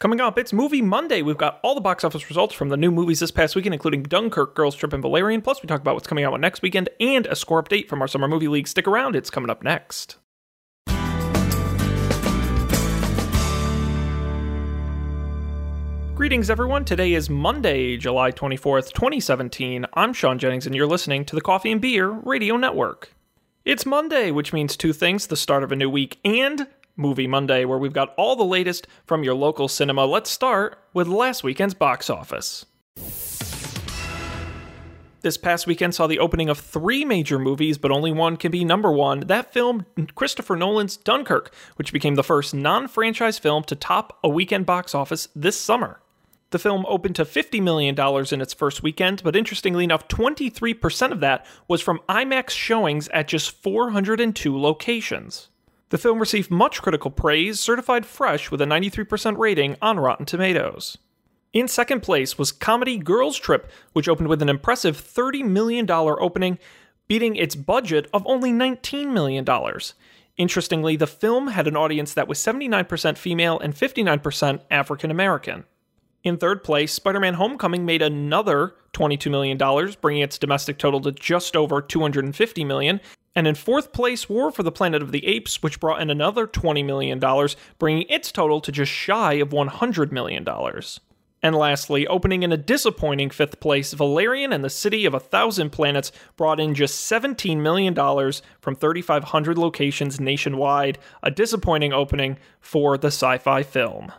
Coming up, it's Movie Monday. We've got all the box office results from the new movies this past weekend, including Dunkirk, Girls Trip, and Valerian. Plus, we talk about what's coming out next weekend and a score update from our Summer Movie League. Stick around, it's coming up next. Greetings, everyone. Today is Monday, July 24th, 2017. I'm Sean Jennings, and you're listening to the Coffee and Beer Radio Network. It's Monday, which means two things the start of a new week and Movie Monday, where we've got all the latest from your local cinema. Let's start with last weekend's box office. This past weekend saw the opening of three major movies, but only one can be number one. That film, Christopher Nolan's Dunkirk, which became the first non franchise film to top a weekend box office this summer. The film opened to $50 million in its first weekend, but interestingly enough, 23% of that was from IMAX showings at just 402 locations. The film received much critical praise, certified fresh with a 93% rating on Rotten Tomatoes. In second place was comedy Girls Trip, which opened with an impressive $30 million opening, beating its budget of only $19 million. Interestingly, the film had an audience that was 79% female and 59% African American. In third place, Spider Man Homecoming made another $22 million, bringing its domestic total to just over $250 million. And in fourth place, War for the Planet of the Apes, which brought in another $20 million, bringing its total to just shy of $100 million. And lastly, opening in a disappointing fifth place, Valerian and the City of a Thousand Planets brought in just $17 million from 3,500 locations nationwide, a disappointing opening for the sci fi film.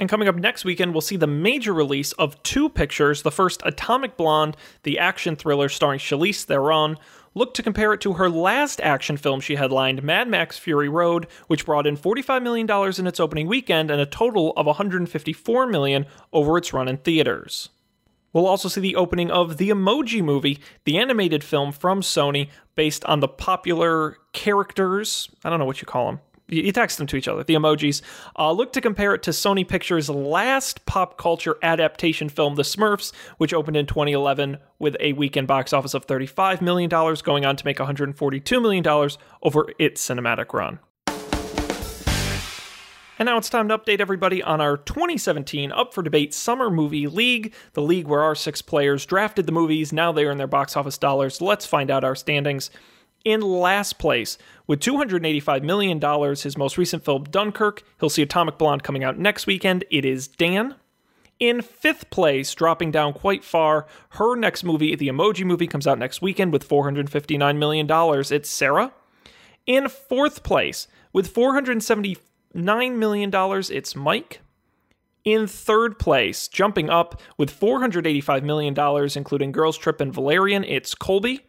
And coming up next weekend, we'll see the major release of two pictures. The first, Atomic Blonde, the action thriller starring Charlize Theron, look to compare it to her last action film she headlined, Mad Max Fury Road, which brought in $45 million in its opening weekend and a total of 154 million over its run in theaters. We'll also see the opening of The Emoji Movie, the animated film from Sony based on the popular characters. I don't know what you call them you text them to each other, the emojis. Uh, look to compare it to Sony Pictures' last pop culture adaptation film, The Smurfs, which opened in 2011 with a weekend box office of $35 million, going on to make $142 million over its cinematic run. And now it's time to update everybody on our 2017 Up for Debate Summer Movie League, the league where our six players drafted the movies. Now they earn their box office dollars. Let's find out our standings in last place with $285 million. His most recent film, Dunkirk. He'll see Atomic Blonde coming out next weekend. It is Dan. In fifth place, dropping down quite far, her next movie, The Emoji Movie, comes out next weekend with $459 million. It's Sarah. In fourth place, with $479 million, it's Mike. In third place, jumping up with $485 million, including Girls Trip and Valerian, it's Colby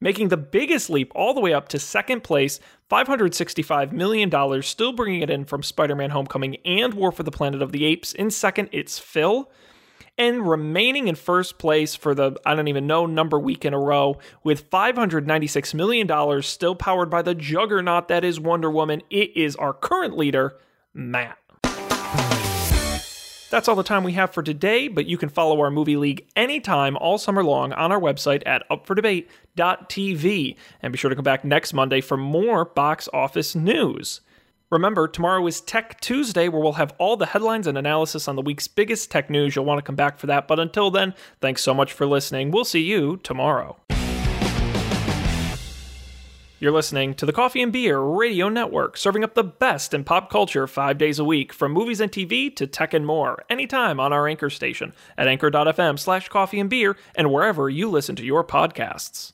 making the biggest leap all the way up to second place, $565 million, still bringing it in from Spider Man Homecoming and War for the Planet of the Apes. In second, it's Phil. And remaining in first place for the, I don't even know, number week in a row, with $596 million, still powered by the juggernaut that is Wonder Woman, it is our current leader, Matt. That's all the time we have for today, but you can follow our Movie League anytime all summer long on our website at upfordebate.tv. And be sure to come back next Monday for more box office news. Remember, tomorrow is Tech Tuesday, where we'll have all the headlines and analysis on the week's biggest tech news. You'll want to come back for that. But until then, thanks so much for listening. We'll see you tomorrow. You're listening to the Coffee and Beer Radio Network, serving up the best in pop culture five days a week, from movies and TV to tech and more, anytime on our anchor station at anchor.fm slash coffee and beer and wherever you listen to your podcasts.